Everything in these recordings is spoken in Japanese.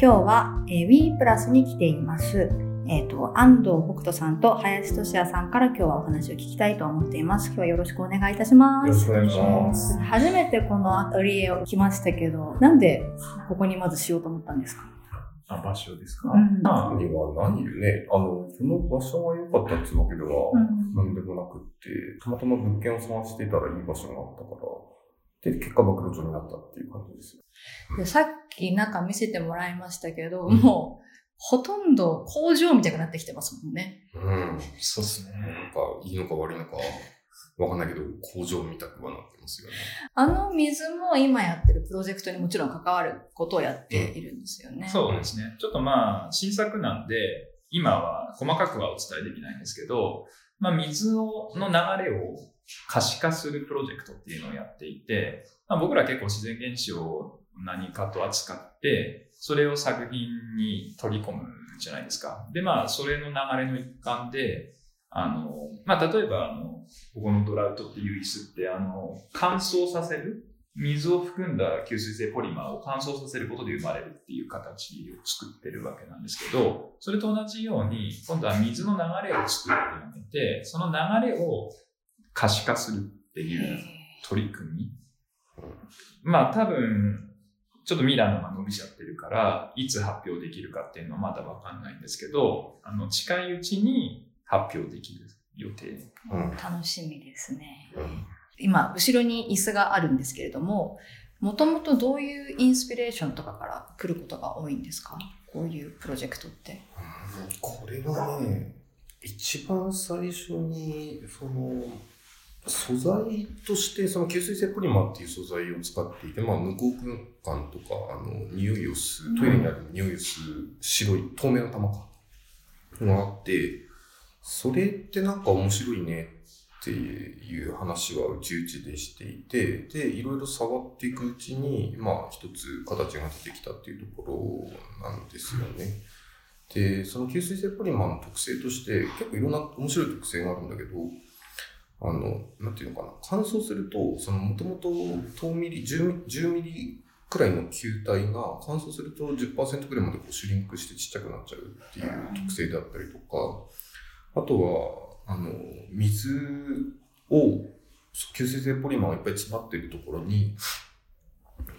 今日は、えー、We プラスに来ています。えっ、と、安藤北斗さんと林俊也さんから今日はお話を聞きたいと思っています。今日はよろしくお願いいたします。よろしくお願いします。初めてこのアトリエを来ましたけど、なんでここにまずしようと思ったんですか？あ、場所ですか、うんは何でね、あの、この場所が良かったってわけではうん何でもなくって、たまたま物件を探していたらいい場所があったから、で、結果暴露町になったっていう感じですよ。でさっき中見せてもらいましたけど、もうほとんど工場みたいになってきてますもんね。うん。そうですね。なんか、いいのか悪いのか、わかんないけど、工場みたくはなってますよね。あの水も今やってるプロジェクトにもちろん関わることをやっているんですよね。そうですね。ちょっとまあ、新作なんで、今は細かくはお伝えできないんですけど、まあ、水をの流れを可視化するプロジェクトっていうのをやっていて、まあ、僕ら結構自然現象を何かと扱って、それを作品に取り込むじゃないですか。で、まあ、それの流れの一環で、あの、まあ、例えば、あの、ここのドラウトっていう椅子って、あの、乾燥させる水を含んだ吸水性ポリマーを乾燥させることで生まれるっていう形を作ってるわけなんですけど、それと同じように、今度は水の流れを作ってあげて、その流れを可視化するっていう取り組み。まあ多分、ちょっとミラノが伸びちゃってるから、いつ発表できるかっていうのはまだわかんないんですけど、あの、近いうちに発表できる予定。うん。楽しみですね。うん今、後ろに椅子があるんですけれども、もともとどういうインスピレーションとかから来ることが多いんですか？こういうプロジェクトって。これはね、一番最初に、その、素材として、その吸水性ポリマーっていう素材を使っていて、まあ、無効空間とか、あの、匂いを吸う、トイレにある匂いを吸う白い透明な玉か、があって、それってなんか面白いねっていう話はうちうちでしていて、で、いろいろ触っていくうちに、まあ、一つ形が出てきたっていうところなんですよね。で、その吸水性ポリマーの特性として、結構いろんな面白い特性があるんだけど、あの、なんていうのかな、乾燥すると、そのもともと10ミリ、10ミリ、10ミリくらいの球体が乾燥すると10%くらいまでこうシュリンクしてちっちゃくなっちゃうっていう特性であったりとか、あとは、あの、水を、吸水性ポリマーがいっぱい詰まっているところに、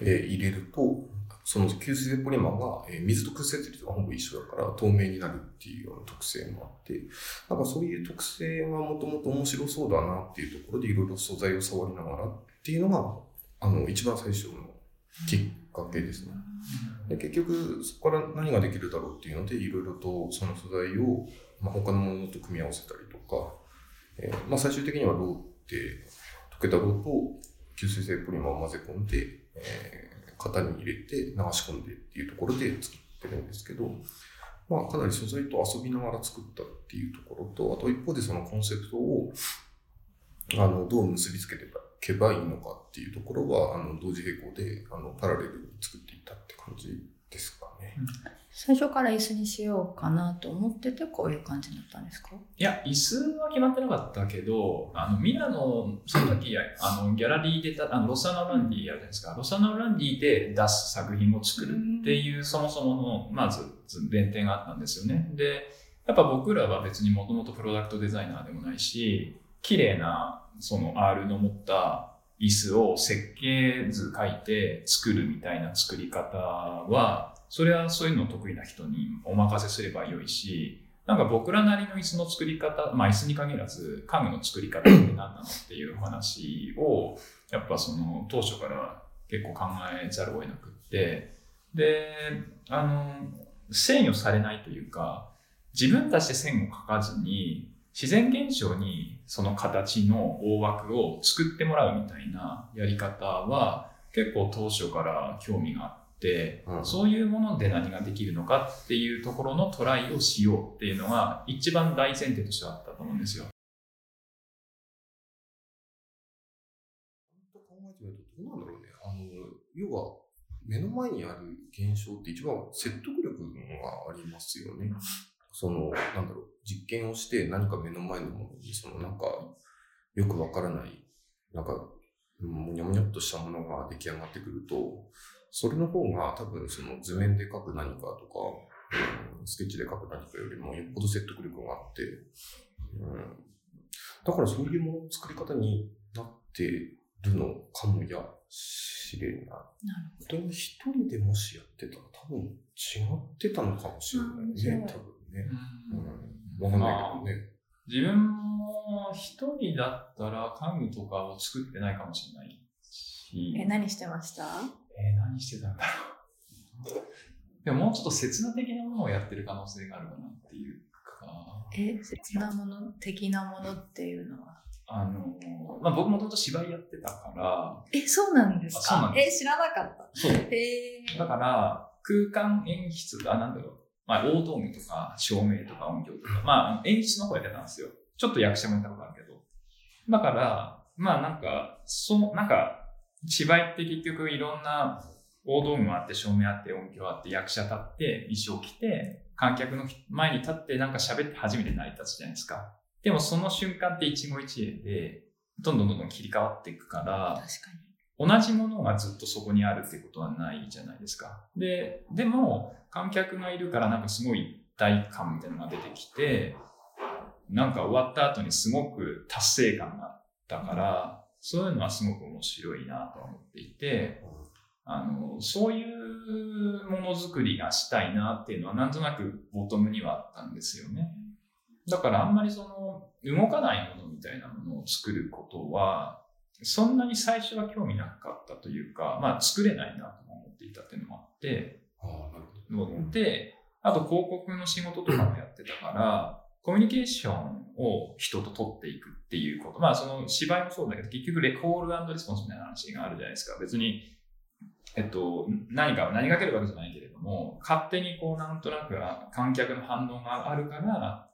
えー入れると、その吸水性ポリマーが、えー水と屈折率がほぼ一緒だから透明になるっていうような特性もあって、なんかそういう特性がもともと面白そうだなっていうところでいろいろ素材を触りながらっていうのが、あの、一番最初のきっかけですね。で結局、そこから何ができるだろうっていうので、いろいろとその素材を、まあ、他のものと組み合わせたりとか、えーまあ、最終的にはローって溶けたローと吸水性ポリマーを混ぜ込んで、えー型に入れて流し込んでっていうところで作ってるんですけど、まあ、かなり素材と遊びながら作ったっていうところと、あと一方でそのコンセプトをあのどう結びつけていけばいいのかっていうところは、あの同時並行であのパラレルに作っていったって感じですかね。最初から椅子にしようかなと思ってて、こういう感じだったんですか？いや、椅子は決まってなかったけど、あの、ミラノ、その時、あの、ギャラリーでた、あの、ロサナウランディあるじゃないですか。ロサナウランディで出す作品を作るっていう、そもそもの、まず、前提があったんですよね。で、やっぱ僕らは別にもともとプロダクトデザイナーでもないし、綺麗な、その R の持った椅子を設計図書いて作るみたいな作り方は、それはそういうの得意な人にお任せすればよいし、なんか僕らなりの椅子の作り方、まあ椅子に限らず家具の作り方って何なのっていう話を、やっぱその当初から結構考えざるを得なくって、で、あの、制御されないというか、自分たちで線を描かずに、自然現象にその形の大枠を作ってもらうみたいなやり方は結構当初から興味があって、うんそういうもので何ができるのかっていうところのトライをしようっていうのが一番大前提としてあったと思うんですよ。と考えてみると、どうなんだろうね。あの、要は、目の前にある現象って一番説得力がありますよね。その、なんだろう、実験をして何か目の前のものに、そのなんか、よくわからない、なんか、もにゃもにゃっとしたものが出来上がってくると、それの方が多分その図面で描く何かとか、うんスケッチで描く何かよりもよっぽど説得力があって、うん、だからそういうものの作り方になってるのかもやしれない。なるでも一人でもしやってたら多分違ってたのかもしれないね、多分ね。わかんないけどね。自分も一人だったら家具とかを作ってないかもしれないし、え、何してました？えー何してたんだろう。でももうちょっと刹那的なものをやってる可能性があるかなっていうか、え、切なもの的なものっていうのは？あの、まあ、僕もともと芝居やってたから、え、そうなんですあそうなんでえ、知らなかった。そう。へだから、空間演出、あ、なんだろう。まあ、大道具とか、照明とか音響とか、まあ、演出の方やってたんですよ。ちょっと役者もやったことあるけど。だから、まあなんか、その、なんか、芝居って結局いろんな大道具もあって、照明あって、音響あって、役者立って、衣装着て、観客の前に立ってなんか喋って初めて成り立つじゃないですか。でもその瞬間って一期一会で、どんどんどんどん切り替わっていくから、確か同じものがずっとそこにあるってことはないじゃないですか。で、でも、観客がいるからなんかすごい一体感みたいなのが出てきて、なんか終わった後にすごく達成感があったから、そういうのはすごく面白いなと思っていて、あの、そういうものづくりがしたいなっていうのはなんとなくボトムにはあったんですよね。だからあんまりその動かないものみたいなものを作ることは、そんなに最初は興味なかったというか、まあ作れないなと思っていたっていうのもあって、ああ、なるほど。で、あと広告の仕事とかもやってたから、コミュニケーションを人と取っていくっていうこと。まあその芝居もそうだけど、結局レコールレスポンスみたいな話があるじゃないですか。別に、えっと、何か、何がけるわけじゃないけれども、勝手にこうなんとなく観客の反応があるから、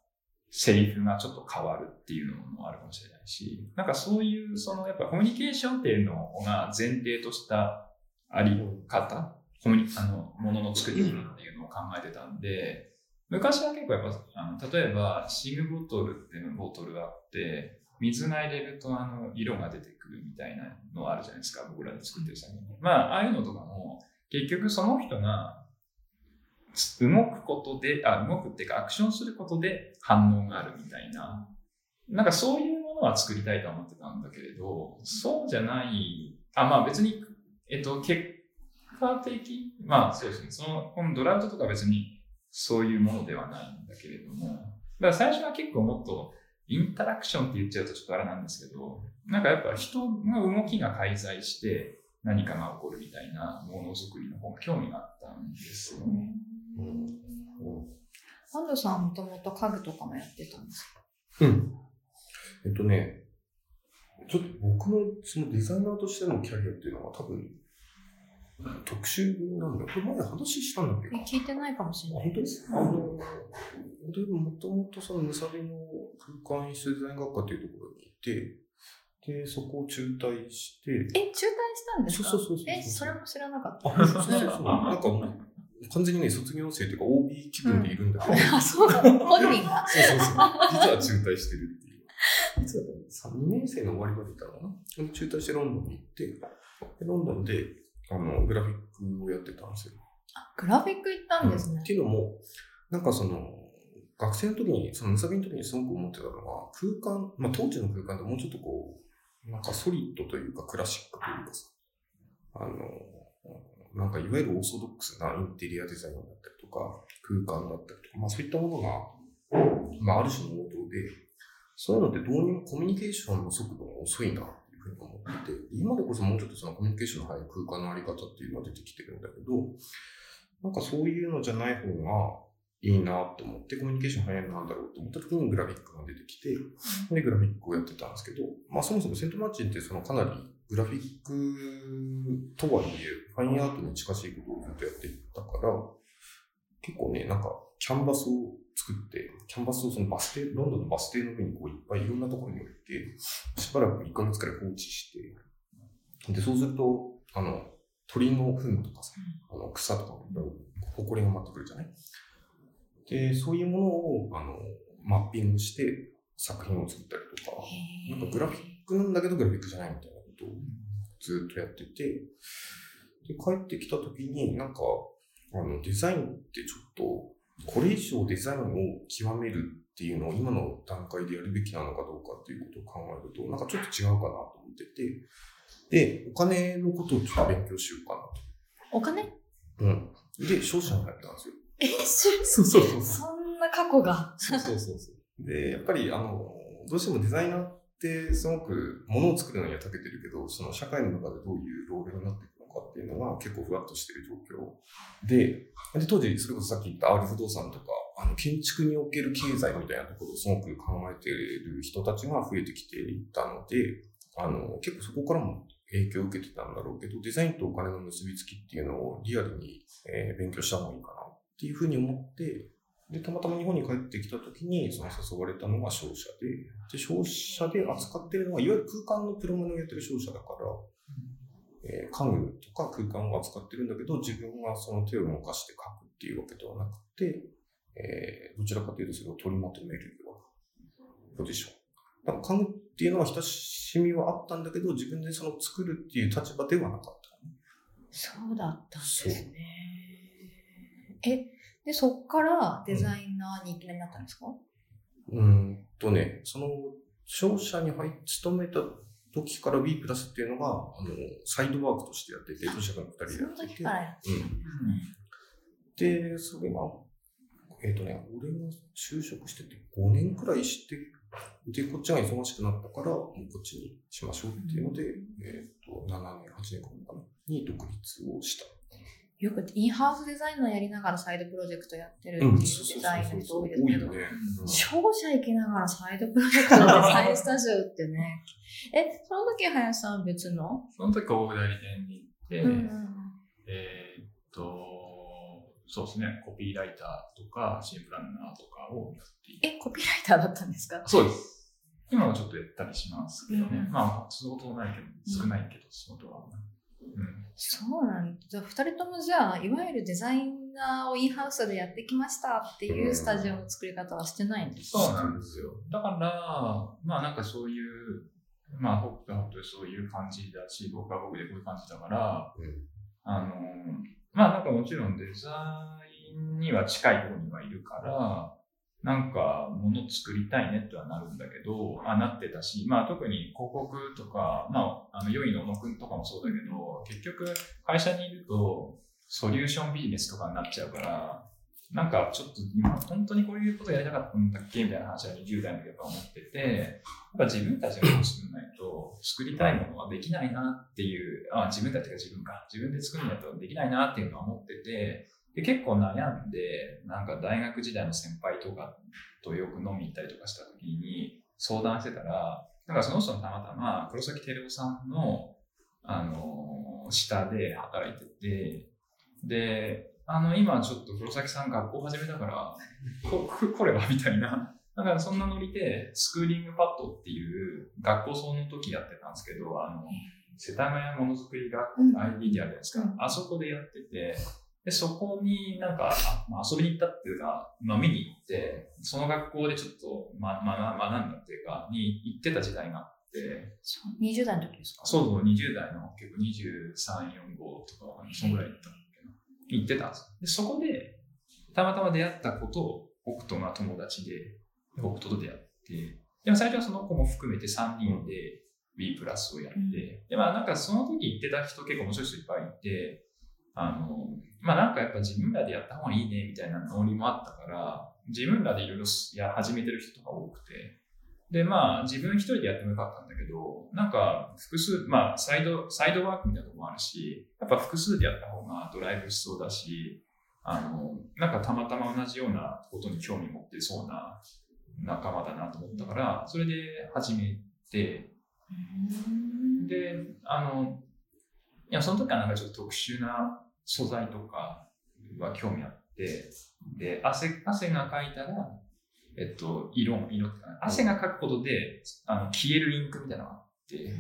セリフがちょっと変わるっていうのもあるかもしれないし、なんかそういう、そのやっぱコミュニケーションっていうのが前提としたあり方、コミュニあの、ものの作り方っていうのを考えてたんで、昔は結構やっぱ、あの例えば、シグボトルっていうのボトルがあって、水が入れるとあの、色が出てくるみたいなのあるじゃないですか、僕らで作ってる作品。まあ、ああいうのとかも、結局その人が、動くことで、あ、動くっていうかアクションすることで反応があるみたいな、なんかそういうものは作りたいと思ってたんだけれど、そうじゃない、あ、まあ別に、えっと、結果的、まあそうですね、その、このドラフトとか別にそういうものではないんだけれども、だから最初は結構もっとインタラクションって言っちゃうとちょっとあれなんですけど、なんかやっぱ人の動きが介在して何かが起こるみたいなものづくりの方が興味があったんですよね。うんうん安藤さんはもともと家具とかもやってたんですか？うん。えっとね、ちょっと僕のそのデザイナーとしてのキャリアっていうのは多分、特殊なんだよ。これ前話したんだっけ？え聞いてないかもしれあ本当です。あの、でもともとそのムサビの空間演出デザイン学科っていうところにいて、で、そこを中退して、え、中退したんですか？そうそうそうそうえ、それも知らなかった。あ、そうそうそう。なんか完全にね、卒業生というか OB 気分でいるんだけど、あ、そうなの？本人が？そうそうそう。実は中退してるっていう。実は2年生の終わりまでいたのかな？で中退してロンドンに行って、でロンドンであのグラフィックをやってたんですよ。グラフィック行ったんですねっ。ていうのも、なんかその、学生の時に、そのムサビの時にすごく思ってたのは、空間、まあ当時の空間ってもうちょっとこう、なんかソリッドというかクラシックというかさ、あの、なんかいわゆるオーソドックスなインテリアデザインだったりとか、空間だったりとか、まあそういったものが、まあある種の応答で、そういうのってどうにもコミュニケーションの速度が遅いなっていうふうに思ってて、今でこそもうちょっとそのコミュニケーションの速い空間のあり方っていうのが出てきてるんだけど、なんかそういうのじゃない方がいいなと思って、コミュニケーション早いのなんだろうと思った時にグラフィックが出てきて、で、グラフィックをやってたんですけど、まあそもそもセントマーチンってそのかなりグラフィックとはいえ、ファインアートに近しいことをずっとやってたから、結構ね、なんかキャンバスを作って、キャンバスをそのバス停、ロンドンのバス停の上にこういっぱいいろんなところに置いて、しばらく1ヶ月くらい放置して、で、そうすると、あの、鳥の糞とかさ、あの草とか、ほこりが舞ってくるじゃない？で、そういうものを、あの、マッピングして作品を作ったりとか、なんかグラフィックなんだけどグラフィックじゃないみたいなことをずっとやってて、で、帰ってきた時に、なんか、あの、デザインってちょっと、これ以上デザインを極めるっていうのを今の段階でやるべきなのかどうかっていうことを考えると、なんかちょっと違うかなと思ってて、で、お金のことをちょっと勉強しようかなと。お金？うん。で、商社に入ったんですよ。え、そうそうそうそんな過去が？そうそうそうそう。で、やっぱり、あの、どうしてもデザイナーってすごく物を作るのには長けてるけど、その社会の中でどういうロールになっていっていうのが結構ふわっとしてる状況。で、で、当時、それこそさっき言った R 不動産とか、あの、建築における経済みたいなところをすごく考えている人たちが増えてきていたので、あの、結構そこからも影響を受けてたんだろうけど、デザインとお金の結びつきっていうのをリアルに、えー勉強した方がいいかなっていうふうに思って、で、たまたま日本に帰ってきた時に、その誘われたのが商社で、で、商社で扱ってるのは、いわゆる空間のプロマネをやってる商社だから、えー家具とか空間を扱ってるんだけど、自分がその手を動かして書くっていうわけではなくて、えーどちらかというとそれを取りまとめるようなポジション。だから家具っていうのは親しみはあったんだけど、自分でその作るっていう立場ではなかった。そうだったんですね。え、で、そっからデザイナーにいきなりなったんですか、うーんとね、その、商社に入っ勤めた時から B プラスっていうのが、あの、サイドワークとしてやってて、当社が二人でやってて。うん。で、それが、えっ、とね、俺が就職してて5年くらいして、で、こっちが忙しくなったから、もうこっちにしましょうっていうので、えっ、と、7年、8年間かな、に独立をした。よくインハウスデザイナーやりながらサイドプロジェクトやってるっていうデザインの人多いですけど商社行きながらサイドプロジェクトでデザインスタジオってね。え、その時林さんは別の？その時広告代理店に行って、うんうんえーっと、そうですね、コピーライターとか、シーンプランナーとかをやっていて。え、コピーライターだったんですか？そうです。今はちょっとやったりしますけどね。うんまあ、仕事ないけど、少ないけど、仕事は。うん。そうなんだ。二人ともじゃあ、いわゆるデザイナーをインハウスでやってきましたっていうスタジオの作り方はしてないんですか？そうなんですよ。だから、まあなんかそういう、まあ僕は本当にそういう感じだし、僕は僕でこういう感じだから、うんあの、まあなんかもちろんデザインには近いところにはいるから、なんか物作りたいねってはなるんだけど、あ、なってたし、まあ特に広告とか、まあ、あの、良いの小野くんとかもそうだけど、結局会社にいると、ソリューションビジネスとかになっちゃうから、なんかちょっと今本当にこういうことやりたかったんだっけみたいな話は20代の時やっぱ思ってて、やっぱ自分たちがもの作らないと作りたいものはできないなっていう、あ自分たちが自分か、自分で作るんだとできないなっていうのは思ってて、で結構悩んで、なんか大学時代の先輩とかとよく飲み行ったりとかした時に相談してたら、なんかその人のたまたま黒崎照夫さんの、あの下で働いてて、で、あの、今ちょっと黒崎さん学校始めたから、こ、こ これはみたいな。だからそんなノリで、スクーリングパッドっていう学校その時やってたんですけど、あの、世田谷ものづくり学うん校 ID であるじゃないですか。うんあそこでやってて、で、そこになんか、あまあ、遊びに行ったっていうか、まあ見に行って、その学校でちょっと、ま、ま、学んだっていうか、に行ってた時代があって、そう20代の時ですか？そうそう、20代の結構23、4、5とかそのぐらいだったんだけど、行ってたんですよ。で、そこで、たまたま出会った子と、僕とが友達で、で僕と出会って、でも最初はその子も含めて3人で B プラスをやって、うん。で、まあなんかその時行ってた人結構面白い人いっぱいいて、あの、まあなんかやっぱ自分らでやった方がいいねみたいなノリもあったから、自分らでいろいろや始めてる人とか多くて、で、まあ、自分一人でやってもよかったんだけど、なんか、複数、まあ、サイド、サイドワークみたいなとこもあるし、やっぱ複数でやった方がドライブしそうだし、あの、なんかたまたま同じようなことに興味持ってそうな仲間だなと思ったから、それで始めて、で、あの、いや、その時はなんかちょっと特殊な素材とかは興味あって、で、汗、汗がかいたら、えっと、色も、色ってか汗がかくことで、あの、消えるインクみたいなのがあって、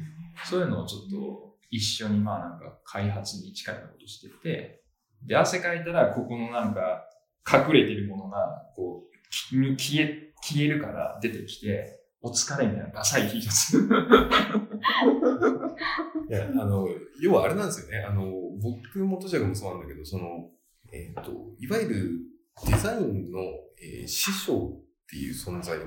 そういうのをちょっと一緒にまあなんか開発に近いことしてて、で、汗かいたら、ここのなんか隠れてるものが、こう、消え、消えるから出てきて、お疲れみたいなダサい T シャツ。いや、あの、要はあれなんですよね。あの、僕もとしゃくもそうなんだけど、その、えっ、と、いわゆるデザインの、えー師匠っていう存在が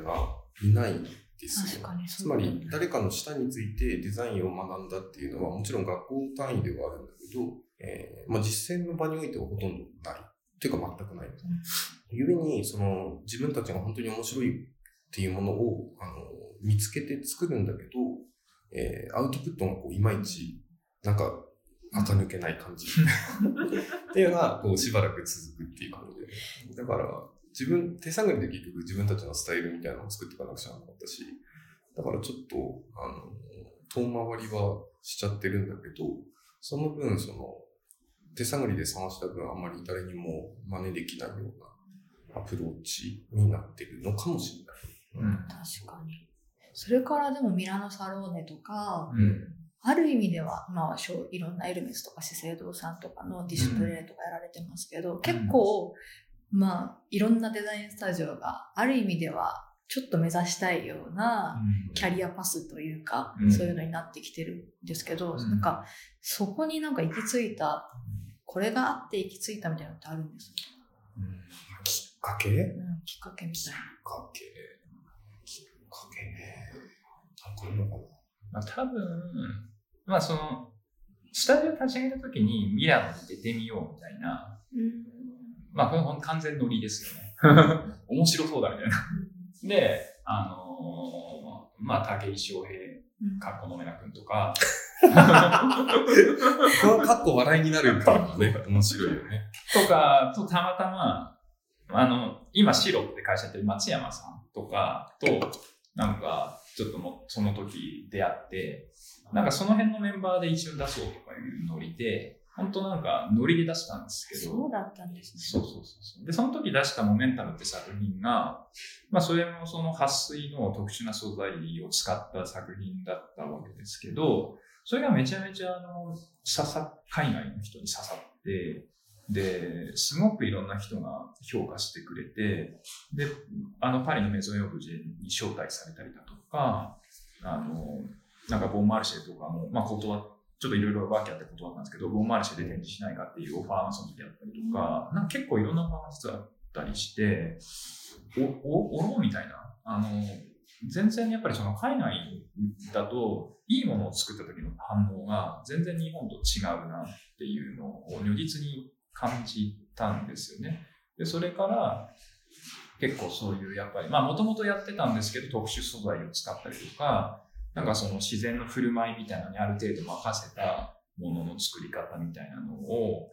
いないんですよ。つまり、誰かの下についてデザインを学んだっていうのは、もちろん学校単位ではあるんだけど、えーまあ、実践の場においてはほとんどない。っていうか全くない。ゆえに、その、自分たちが本当に面白いっていうものを、あの、見つけて作るんだけど、えーアウトプットがこう、いまいち、なんか、垢抜けない感じ。っていうのが、こう、しばらく続くっていう感じで。だから、自分、手探りで結局自分たちのスタイルみたいなのを作っていかなくちゃなかったし、だからちょっと、あの、遠回りはしちゃってるんだけど、その分、その、手探りで探した分、あんまり誰にも真似できないようなアプローチになってるのかもしれない。うん。確かに。それからでもミラノサローネとか、うん。ある意味では、まあ、しょういろんなエルメスとか資生堂さんとかのディスプレイとかやられてますけど、結構、まあ、いろんなデザインスタジオがある意味では、ちょっと目指したいようなキャリアパスというか、うん。そういうのになってきてるんですけど、うん。なんか、そこになんか行き着いた、これがあって行き着いたみたいなのってあるんですきっかけ？きっうん、きっかけみたいな。かけ。るのかなまあ、多分、まあその、スタジオ立ち上げた時にミラノに出てみようみたいな、まあこれほんと完全ノリですよね。面白そうだみたいな。で、あのーまあ武井翔平、うんかっこのめなくんとか、このカッコ笑いになるっていうのがね、面白いよね。とかとたまたま、あの、今、シロって会社やってる松山さんとかと、なんか、ちょっともうその時出会って、なんかその辺のメンバーで一緒に出そうとかいうノリで、本当なんかノリで出したんですけど、そうだったんですね。そうそうそうそう。で、その時出したモメンタムって作品が、まあそれもその撥水の特殊な素材を使った作品だったわけですけど、それがめちゃめちゃあの、刺さ、海外の人に刺さって、で、すごくいろんな人が評価してくれて、で、あのパリのメゾンオブジェに招待されたりだとか、あの、なんかボンマルシェとかも、まあ断っちょっといろいろわけあって断ったんですけど、ボンマルシェで展示しないかっていうオファーがその時あったりとか、なんか結構いろんなオファーが実はあったりして、お、お、おろうみたいな。あの、全然やっぱりその海外だと、いいものを作った時の反応が全然日本と違うなっていうのを如実に感じたんですよね。で、それから、結構そういうやっぱり、まあもともとやってたんですけど、特殊素材を使ったりとか、なんかその自然の振る舞いみたいなのにある程度任せたものの作り方みたいなのを、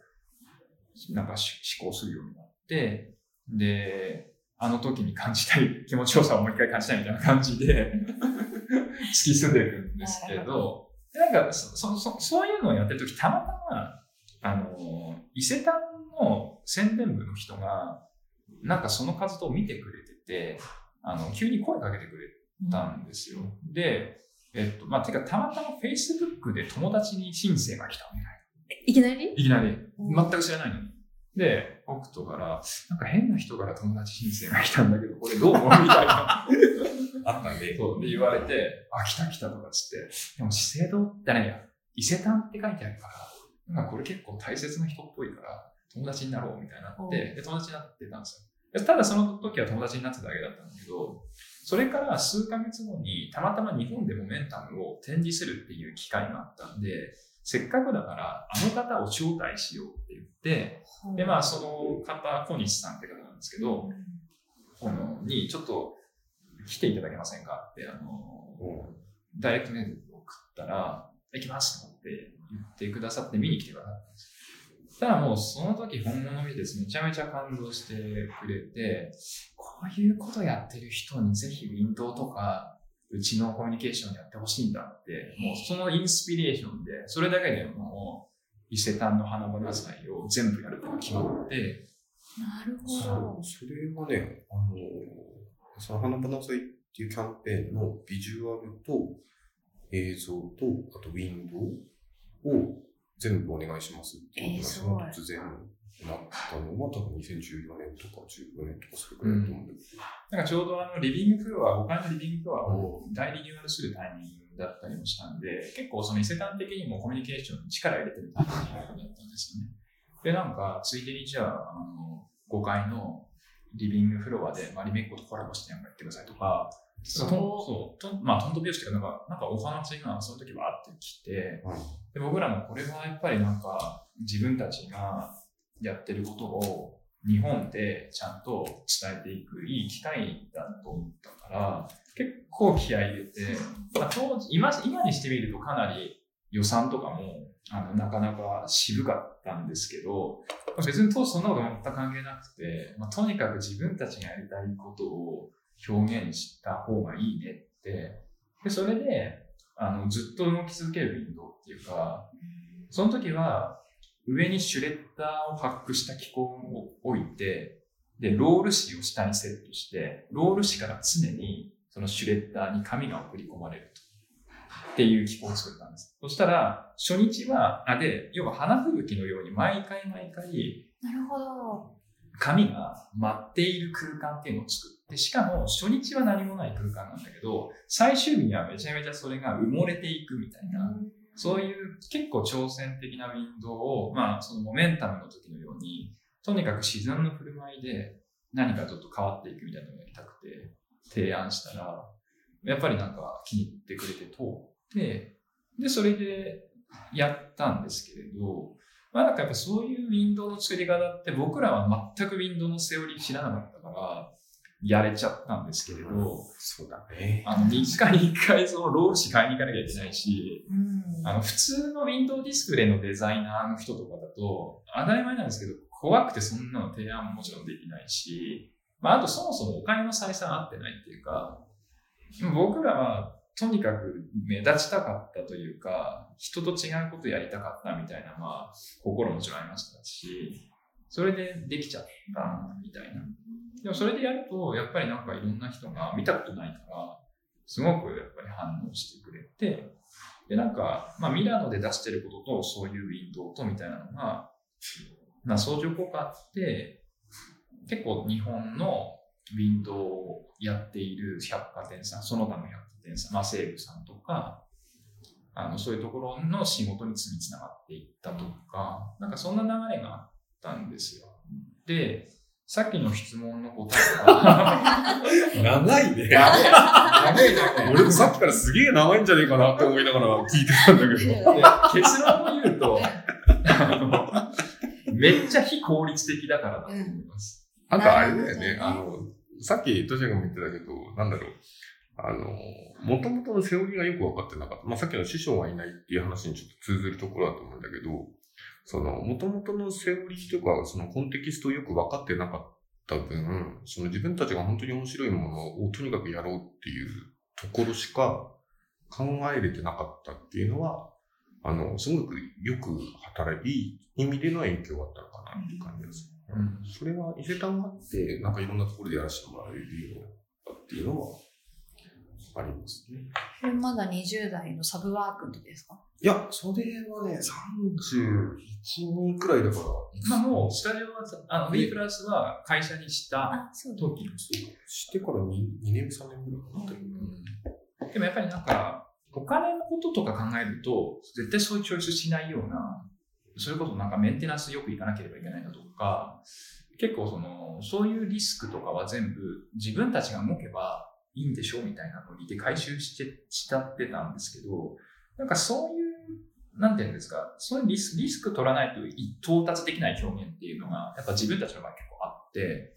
なんかし思考するようになって、で、あの時に感じたい気持ちよさをもう一回感じたいみたいな感じで突き進んでるんですけど、なんかそそそそういうのをやってる時たまたま、あの、伊勢丹の宣伝部の人が、なんかその活動を見てくれてて、あの、急に声かけてくれたんですよ。で、えっと、まあ、てか、たまたま Facebook で友達に申請が来たみたいいきなり？な。いきなり。うん全く知らないのに。で、北斗から、なんか変な人から友達申請が来たんだけど、これどう思う？みたいな。あったね。そう。で、言われて、あ、来た来たとかっつって。でも、資生堂ってね、伊勢丹って書いてあるから、なんかこれ結構大切な人っぽいから、友達になろうみたいになって、で、友達になってたんですよ。でただその時は友達になってただけだったんだけど、それから数ヶ月後にたまたま日本でモメンタムを展示するっていう機会があったんで、せっかくだからあの方を招待しようって言って、で、まあその方、小西さんって方なんですけど、このにちょっと来ていただけませんか？って、あの、ダイレクトメールを送ったら、行きますって言ってくださって見に来てくださったんですよ。ただもうその時本物見てめちゃめちゃ感動してくれて、こういうことやってる人にぜひウィンドウとか、うちのコミュニケーションやってほしいんだって、もうそのインスピレーションで、それだけでもう伊勢丹の花々祭を全部やるって決まって、なるほそどう。それはね、あの、その花々祭っていうキャンペーンのビジュアルと映像と、あとウィンドウを全部お願いしますっていうのが、突然なったのは多分2014年とか15年とかそれくらいだと思うんだけど、なんかちょうどあのリビングフロア、5階のリビングフロアを大リニューアルするタイミンだったりもしたんで、結構その伊勢丹的にもコミュニケーションに力入れてるタイミングだったんですよね。で、なんか、ついでにじゃあ、あの、5階のリビングフロアでマリメッコとコラボしてなんかやってくださいとか、そうそう、とまあ、トント拍子というか、なんか、なんかお話がその時はあってきて、で僕らもこれはやっぱりなんか自分たちがやってることを日本でちゃんと伝えていくいい機会だと思ったから、結構気合い入れて、まあ、当時今今にしてみるとかなり予算とかもあのなかなか渋かったんですけど、別に当時そんなこと全く関係なくて、まあ、とにかく自分たちがやりたいことを表現した方がいいねって、でそれであのずっと動き続けるウィンドウっていうか、その時は上にシュレッダーをパックした機構を置いて、で、ロール紙を下にセットして、ロール紙から常にそのシュレッダーに紙が送り込まれると。っていう機構を作ったんです。そしたら、初日は、あ、で、要は花吹雪のように毎回毎回、なるほど。紙が舞っている空間っていうのを作って、しかも初日は何もない空間なんだけど、最終日にはめちゃめちゃそれが埋もれていくみたいな、そういう結構挑戦的なウィンドウを、まあそのモメンタムの時のように、とにかく自然の振る舞いで何かちょっと変わっていくみたいなのをやりたくて提案したら、やっぱりなんか気に入ってくれて通って、で、それでやったんですけれど、まあなんかやっぱそういうウィンドウの作り方って僕らは全くウィンドウのセオリー知らなかったから、やれちゃったんですけれど、そうだね。あの、3日に1回そのロール紙買いに行かなきゃいけないし、うんあの、普通のウィンドウディスプレイのデザイナーの人とかだと、当たり前なんですけど、怖くてそんなの提案ももちろんできないし、まあ、あとそもそもお金の採算合ってないっていうか、僕らはとにかく目立ちたかったというか、人と違うことやりたかったみたいな、まあ、心もちろんありましたし、それでできちゃったみたいな。でもそれでやると、やっぱりなんかいろんな人が見たことないから、すごくやっぱり反応してくれて、で、なんか、まあ、ミラノで出してることと、そういうウィンドウとみたいなのが、まあ、相乗効果って、結構日本のウィンドウをやっている百貨店さん、その他の百貨店さん、まあ、西武さんとか、あの、そういうところの仕事につにつながっていったとか、なんかそんな流れがあったんですよ。で、さっきの質問の答えは、長いね。長い長い長い俺もさっきからすげえ長いんじゃねえかなって思いながら聞いてたんだけど。で結論を言うと、あのめっちゃ非効率的だからだと思います。あとあれだよね、あの、さっきトシヤがも言ってたけど、なんだろう。あの、もともとのセオリーがよく分かってなかった。まあ、さっきの師匠がいないっていう話にちょっと通ずるところだと思うんだけど、その、もともとのセオリーとか、そのコンテキストをよく分かってなかった分、その自分たちが本当に面白いものをとにかくやろうっていうところしか考えれてなかったっていうのは、あの、すごくよく働い、いい意味での影響があったのかなっていう感じです。うんそれは伊勢丹があって、なんかいろんなところでやらせてもらえるようになったっていうのはありますね。これまだ20代のサブワークの時ですか？いや、それはね、31、2くらいだから。まあもう、スタジオはさ、あの、B プラスは会社にしたあ、そうだ。時そうしてから 2, 2年、3年ぐらいかなったけど、でもやっぱりなんか、お金のこととか考えると、絶対そういうチョイスしないような、それこそなんかメンテナンスよく行かなければいけないだとか、結構その、そういうリスクとかは全部自分たちが動けばいいんでしょ？みたいなノリで回収して、しちゃってたんですけど、なんかそういう、なんていうんですか、そういうリスリスク取らないと到達できない表現っていうのが、やっぱ自分たちの場合結構あって、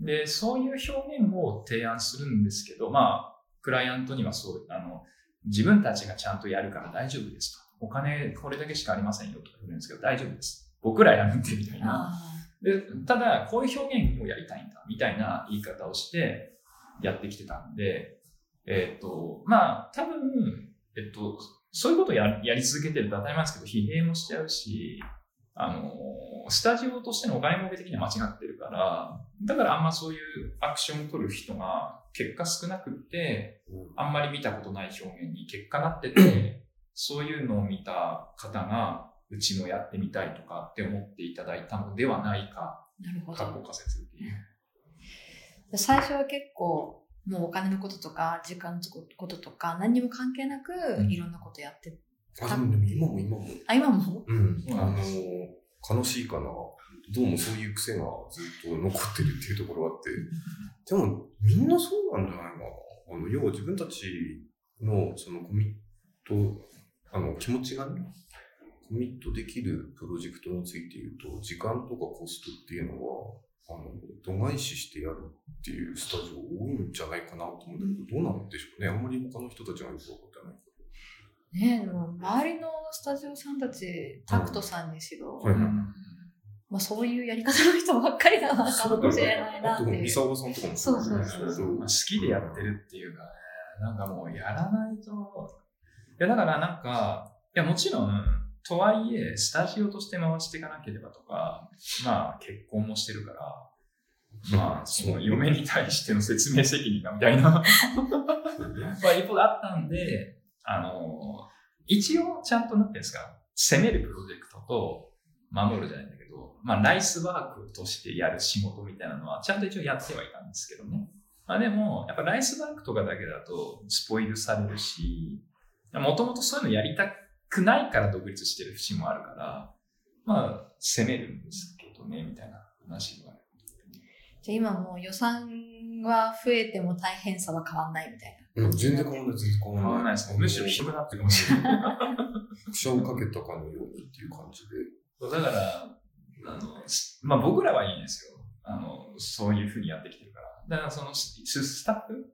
で、そういう表現を提案するんですけど、まあ、クライアントにはそう、あの、自分たちがちゃんとやるから大丈夫ですと。お金これだけしかありませんよとか言うんですけど、大丈夫です。僕らやるんでみたいな。あで、ただ、こういう表現をやりたいんだ、みたいな言い方をしてやってきてたんで、えっ、と、まあ、多分、えっと、そういうことをややり続けてると当たり前ですけど、疲弊もしちゃうし、あの、スタジオとしてのお金儲け的には間違ってるから、だからあんまそういうアクションを取る人が結果少なくって、あんまり見たことない表現に結果なってて、そういうのを見た方が、うちもやってみたいとかって思っていただいたのではないか、なるほ過去ど。仮説っていう。最初は結構、もうお金のこととか、時間のこととか、何にも関係なく、いろんなことやって、あ、でもでも今も今も。あ、今も？うん。あの悲しいかな。どうもそういう癖がずっと残ってるっていうところがあって。でも、みんなそうなんじゃないかな。あの、要は自分たちのそのコミット、あの、気持ちがね、コミットできるプロジェクトについて言うと、時間とかコストっていうのは、あの、度外視してやるっていうスタジオ多いんじゃないかなと思うんだけど、どうなんでしょうね。あんまり他の人たちがよくわかってないねえ、でも周りのスタジオさんたち、タクトさんにしろ、はいまあそういうやり方の人ばっかりなのかもしれないなあと、っていう。三沢さんとかもそうそうそうそうまあ好きでやってるっていうかね、なんかもうやらないと、いやだからなんか、いやもちろん、とはいえ、スタジオとして回していかなければとか、まあ結婚もしてるから、まあ その嫁に対しての説明責任がみたいな、まあ一方であったんで、あの、一応ちゃんとなってるんですか、攻めるプロジェクトと守るじゃないんだけど、まあライスワークとしてやる仕事みたいなのは、ちゃんと一応やってはいたんですけどね。まあでも、やっぱライスワークとかだけだとスポイルされるし、もともとそういうのやりたくないから独立してる節もあるから、まあ攻めるんですけどね、みたいな話は。じゃあ今もう予算は増えても大変さは変わんないみたいな。うん、全然変わんない、全然変わんない。変わらないですね。むしろひどくなってるかもしれない。くしゃをかけたかのようにっていう感じで。そうだから、あの、すまあ僕らはいいんですよ。あの、そういうふうにやってきてるから。だからそのススタッフ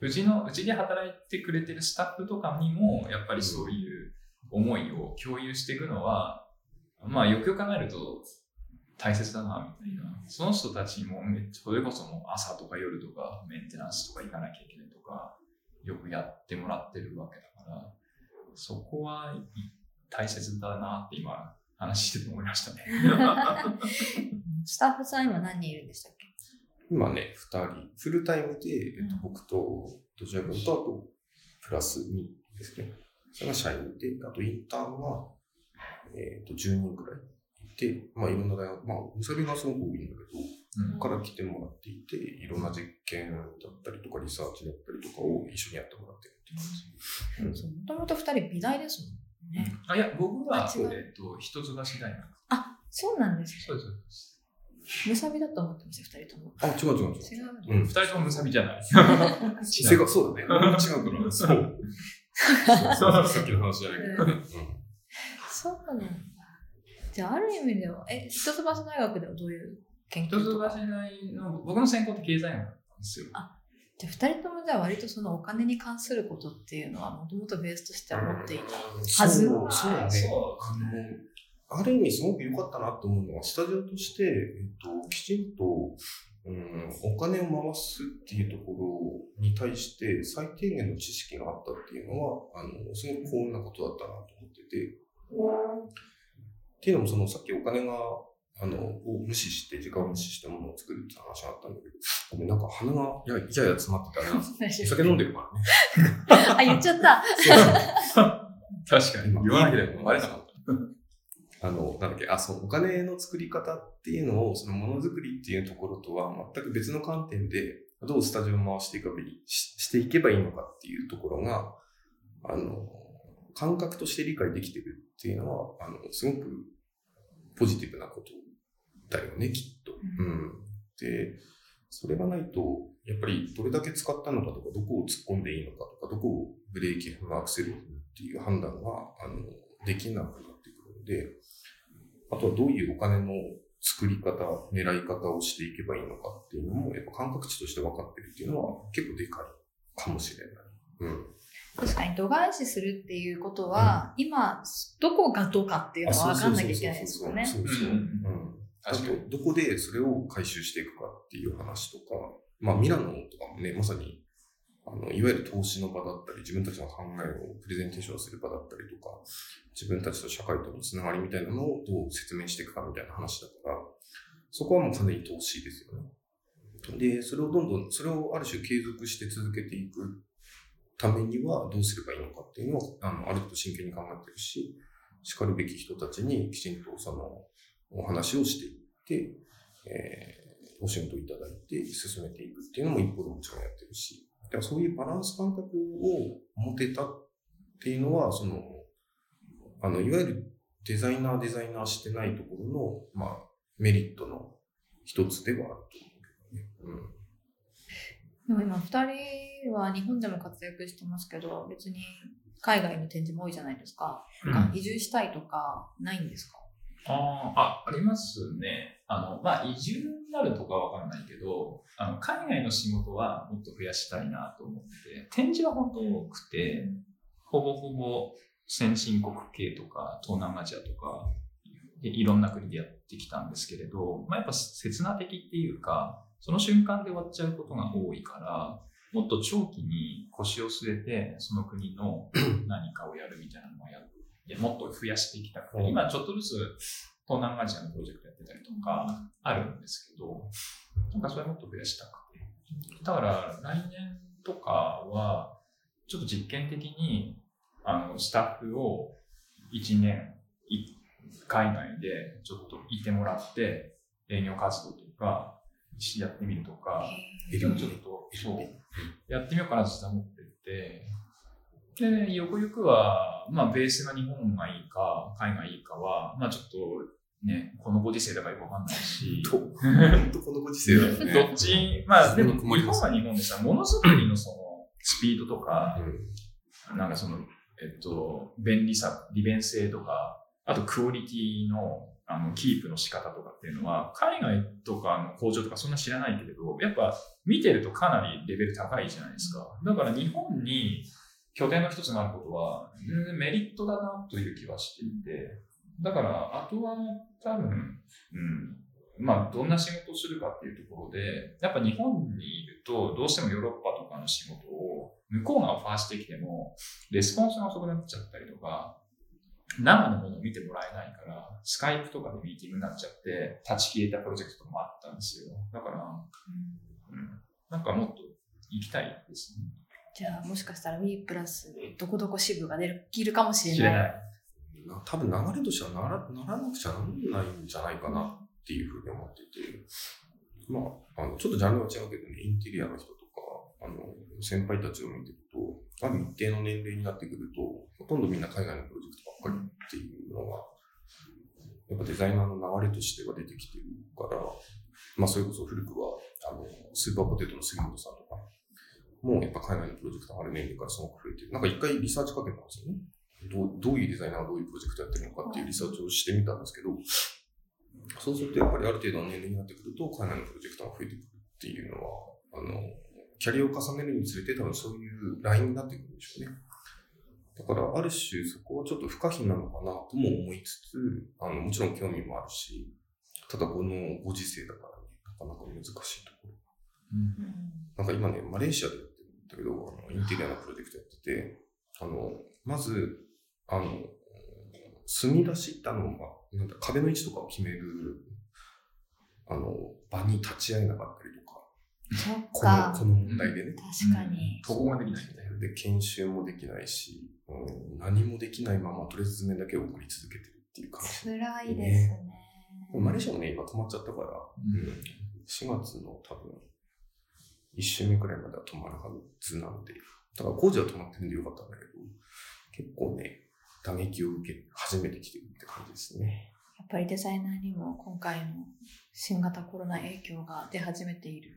うちの、うちで働いてくれてるスタッフとかにも、やっぱりそういう思いを共有していくのは、まあよくよく考えると大切だな、みたいな。その人たちもめ、それこそもう朝とか夜とかメンテナンスとか行かなきゃいけないとか、よくやってもらってるわけだから、そこはい大切だなって今話してて思いましたね。スタッフさん今何人いるんでしたっけ？今ね、二人、フルタイムで、えっと、僕と、どちら君と、あと、プラス2ですね。それが社員で、あとインターンは、えっと、10人くらいいて、まあ、いろんな大学、まあ、むさびがすごく多いんだけど、うんから来てもらっていて、いろんな実験だったりとか、リサーチだったりとかを一緒にやってもらってるって感じ。もともと二人美大ですもんね。あ、いや、僕は、えっと、一橋大学。あ、そうなんですそうですそうです。むさびだと思ってました、二人とも。あ、違う違う違う。違う。うん二人ともむさびじゃない。正確、そうだね。違うから。そう。さっきの話じゃないけどね。うんそうなんだ。じゃあ、ある意味では、え、一橋大学ではどういう研一橋究とか？大の、僕の専攻って経済学なんですよ。じゃあ、二人ともじゃあ割とそのお金に関することっていうのはもともとベースとしては持っていた。はず？そうそうね。そうあの、ある意味すごく良かったなと思うのは、スタジオとして、えっと、きちんと、うん、お金を回すっていうところに対して最低限の知識があったっていうのは、あの、すごく幸運なことだったなと思ってて、っていうのも、その、さっきお金が、あの、を無視して、時間を無視してものを作るって話があったんだけど、ごめん、なんか鼻が、いや、いやいや詰まってたら、お酒飲んでるからね。あ、言っちゃった。確かに。言わなければバレなかった。あの、なんだっけ、あ、そう、お金の作り方っていうのを、そのものづくりっていうところとは全く別の観点で、どうスタジオを回していけばいいししていけばいいのかっていうところが、あの、感覚として理解できてるっていうのは、あの、すごくポジティブなことだよね、きっと。うん。で、それがないと、やっぱりどれだけ使ったのかとか、どこを突っ込んでいいのかとか、どこをブレーキ、アクセルっていう判断が、あの、できなくなので、あとはどういうお金の作り方、狙い方をしていけばいいのかっていうのも、やっぱ感覚値として分かってるっていうのは結構でかいかもしれない。うん。確かに度外視するっていうことは、今、どこがどうかっていうのは分かんなきゃいけないですよね。そうそうそう。ううんん。あとどこでそれを回収していくかっていう話とか、まあ、ミラノとかもね、まさに、あの、いわゆる投資の場だったり、自分たちの考えをプレゼンテーションする場だったりとか、自分たちと社会とのつながりみたいなのをどう説明していくかみたいな話だから、そこはもう完全に投資ですよね。で、それをどんどん、それをある種継続して続けていくためにはどうすればいいのかっていうのを、あの、ある程度真剣に考えてるし、叱るべき人たちにきちんとその、お話をしていって、えーお仕事いただいて進めていくっていうのも一方でもちろんやってるし、からそういうバランス感覚を持てたっていうのは、その、あの、いわゆるデザイナー、デザイナーしてないところの、まあ、メリットの一つではあると思うけどね。でも今2人は日本でも活躍してますけど、別に海外の展示も多いじゃないですか。なんか移住したいとかないんですか、ああ、ありますね。あの、まあ、移住になるとかわかんないけど、あの、海外の仕事はもっと増やしたいなと思って、展示は本当多くて、ほぼほぼ先進国系とか、東南アジアとか、いいろんな国でやってきたんですけれど、まあ、やっぱ刹那的っていうか、その瞬間で終わっちゃうことが多いから、もっと長期に腰を据えて、その国の何かをやるみたいなのをやる。もっと増やしていきたくて、今ちょっとずつ東南アジアのプロジェクトやってたりとかあるんですけど、なんかそれもっと増やしたくて。だから来年とかは、ちょっと実験的に、あの、スタッフを1年い海外でちょっといてもらって、営業活動とか、やってみるとか、えちょっと、そう、やってみようかなと実は思ってて、で、よくよくは、まあ、ベースが日本がいいか、海外いいかは、まあ、ちょっと、ね、このご時世だからよくわかんないし、と、本当このご時世だよね。どっち、まあ、でも、日本は日本でさ、ものづくりのその、スピードとか、うん。なんかその、えっと、便利さ、利便性とか、あとクオリティの、あの、キープの仕方とかっていうのは、海外とかの工場とかそんな知らないけれど、やっぱ見てるとかなりレベル高いじゃないですか。だから日本に拠点の一つがあることは、全然メリットだなという気はしていて、だから、あとは多分、うん、まあ、どんな仕事をするかっていうところで、やっぱ日本にいると、どうしてもヨーロッパとかの仕事を、向こうがオファーしてきても、レスポンスが遅くなっちゃったりとか、生のものを見てもらえないから、スカイプとかでミーティングになっちゃって、立ち消えたプロジェクトもあったんですよ。だから、うん、なんかもっと行きたいですね。じゃあもしかしたら We プラスどこどこ支部ができるかもしれない。多分流れとしてはならならなくちゃなんないんじゃないかなっていうふうに思ってて、まあ、あのちょっとジャンルは違うけどね、インテリアの人とか、あの先輩たちを見てると、ある一定の年齢になってくると、ほとんどみんな海外のプロジェクトばっかりっていうのが、やっぱデザイナーの流れとしては出てきてるから、まあ、それこそ古くは、あの、スーパーポテトの杉本さんとか、もうやっぱ海外のプロジェクトがある年齢からすごく増えてる。なんか一回リサーチかけたんですよね。どうどういうデザイナーがどういうプロジェクトやってるのかっていうリサーチをしてみたんですけど、そうするとやっぱりある程度の年齢になってくると、海外のプロジェクトが増えてくるっていうのは、あの、キャリアを重ねるにつれて多分そういうラインになってくるんでしょうね。だから、ある種そこはちょっと不可避なのかなとも思いつつ、あの、もちろん興味もあるし、ただこのご時世だからね、なかなか難しいところ。うんなんか今ね、マレーシアでだけど、あのインテリアのプロジェクトやってて、あの、まず、あの、墨出しってあの、まあ、なんだ、壁の位置とかを決める、あの、場に立ち会えなかったりとか、そっこの、かこ。の問題でね。確かに。そこができないみたいな。で、研修もできないし、うん、何もできないまま、とりあえず図面だけを送り続けてるっていう感じ。辛いですね。マレーシアもね、今止まっちゃったから、うんうん4月の多分、1週目くらいまでは止まるはずなんで、だから工事は止まってるんでよかったんだけど、結構ね、打撃を受け始めてきてるって感じですね。やっぱりデザイナーにも今回の新型コロナ影響が出始めている。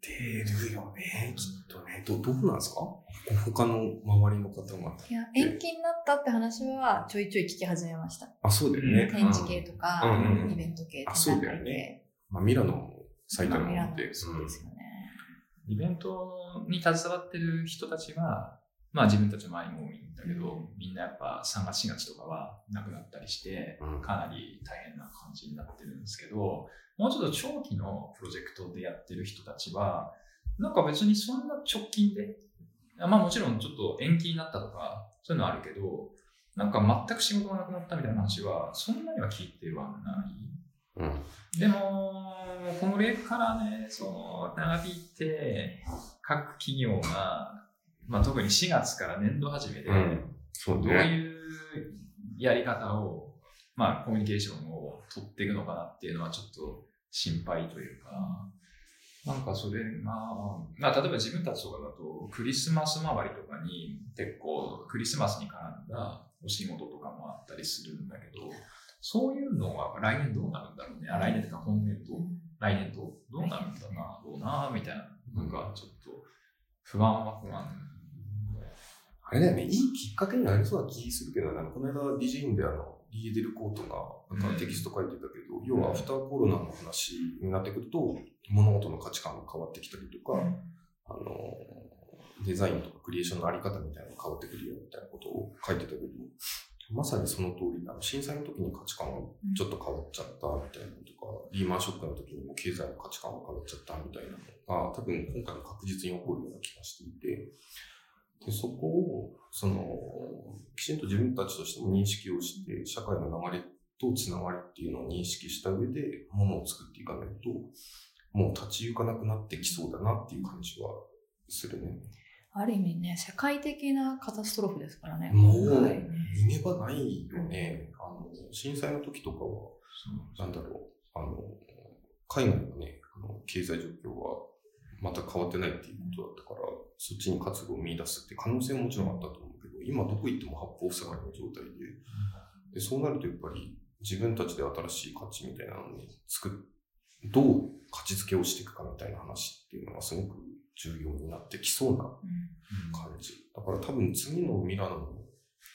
出るよね、きっとね。どどうなんですか？他の周りの方が。いや、延期になったって話はちょいちょい聞き始めました。あ、そうだよね。展示系とか、うんうんうんイベント系、あそうだよね。まあ、ミラノも最たるもミラノので。そうですよね。イベントに携わってる人たちは、まあ自分たちの周りも多いんだけど、みんなやっぱ3月4月とかは亡くなったりして、うんかなり大変な感じになってるんですけど、もうちょっと長期のプロジェクトでやってる人たちは、なんか別にそんな直近で、あまあもちろんちょっと延期になったとか、そういうのはあるけど、なんか全く仕事がなくなったみたいな話は、そんなには聞いてはない。うん。でも、これからね、その、長引いて、各企業が、まあ特に4月から年度始めで、うんそうどうね。いうやり方を、まあコミュニケーションを取っていくのかなっていうのはちょっと心配というか、なんかそれが、まあ、例えば自分たちとかだと、クリスマス周りとかに結構クリスマスに絡んだお仕事とかもあったりするんだけど、そういうのは来年どうなるんだろうね。あ来年とか本年度、来年度どうなるんだな、どうな、みたいな。なんかちょっと不安は不安。あれだよね、いいきっかけになりそうな気するけど、なんかこの間、ディジーンであの、リーデルコートが、なんかテキスト書いてたけど、要はアフターコロナの話になってくると、物事の価値観が変わってきたりとか、あの、デザインとかクリエーションのあり方みたいなのが変わってくるよみたいなことを書いてたけど、まさにその通りなの。震災の時に価値観がちょっと変わっちゃったみたいなのとか、リーマンショックの時にも経済の価値観が変わっちゃったみたいなのが、多分今回も確実に起こるような気がしていて、でそこを、その、きちんと自分たちとしても認識をして、社会の流れとつながりっていうのを認識した上で、ものを作っていかないと、もう立ち行かなくなってきそうだなっていう感じはするね。ある意味ね、世界的なカタストロフですからね。もう、はい。ね逃げ場ないよね。あの、震災の時とかは、なんだろう、あの、海外のね、あの経済状況はまた変わってないっていうことだったから、そっちに活動を見出すって可能性ももちろんあったと思うけど、今どこ行っても八方塞がりの状態で、でそうなるとやっぱり自分たちで新しい価値みたいなのに作っ、どう価値付けをしていくかみたいな話っていうのがすごく重要になってきそうな感じ。だから多分次のミラノの、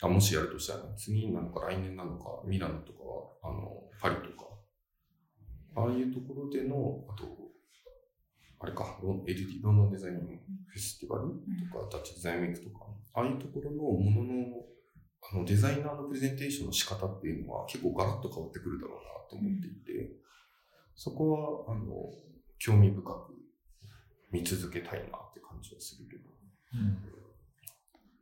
あ、もしやるとしたらね、次なのか来年なのか、ミラノとかは、あの、パリとか、ああいうところでの、あと、あれか、LD、ロンドンデザインフェスティバルとか、タッチデザインウィークとか、ああいうところのものの、あの、デザイナーのプレゼンテーションの仕方っていうのは結構ガラッと変わってくるだろうなと思っていて、そこは、あの、興味深く見続けたいなって感じはするけど。うん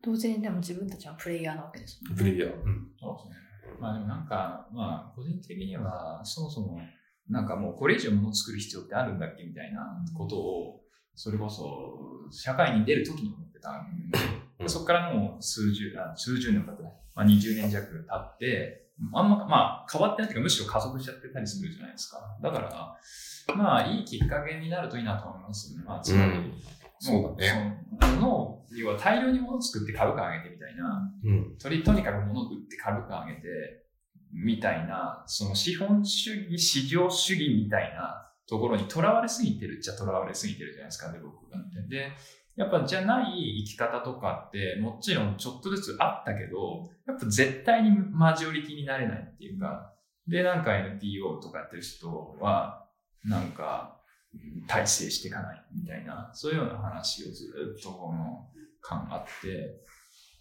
同時にでも自分たちはプレイヤーなわけですもんね。プレイヤー。うん。そうですね。まあでもなんか、まあ個人的には、そもそも、なんかもうこれ以上物を作る必要ってあるんだっけみたいなことを、それこそ社会に出る時に思ってたんで、うんそこからもう数十、あ数十年経ってない、まあ20年弱経って、あんま、まあ変わってないというかむしろ加速しちゃってたりするじゃないですか。だから、まあいいきっかけになるといいなと思いますね。まあつまり、うんそうだね。その要は大量に物を作って株価上げてみたいな、うん。とりとにかく物を売って株価上げて、みたいな、その資本主義、市場主義みたいなところにとらわれすぎてるっちゃとらわれすぎてるじゃないですか、で、僕がって。で、やっぱじゃない生き方とかって、もちろんちょっとずつあったけど、やっぱ絶対にマジョリティになれないっていうか、で、なんか NPO とかやってる人は、なんか、体制していかないみたいな、そういうような話をずっとこの感あって、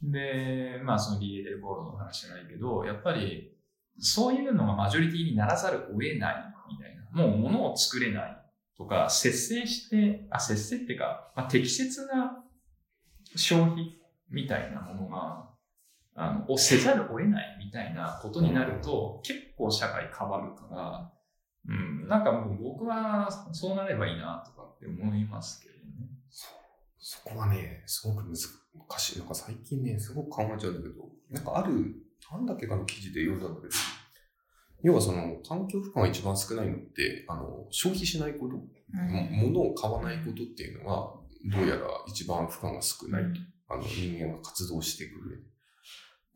で、まあそのリエデルコールの話じゃないけど、やっぱりそういうのがマジョリティにならざるを得ないみたいな。もう物を作れないとか、節制して、あ、節制っていうか、まあ、適切な消費みたいなものが、あの、をせざるを得ないみたいなことになると、結構社会変わるから、うん、なんかもう僕はそうなればいいなとかって思いますけどね。そこはね、すごく難しい。なんか最近ね、すごく考えちゃうんだけど、なんかある、なんだっけかの記事で読んだんだけど、要はその、環境負荷が一番少ないのって、あの、消費しないこと、うんも物を買わないことっていうのは、どうやら一番負荷が少ない。あの、人間が活動していく上で。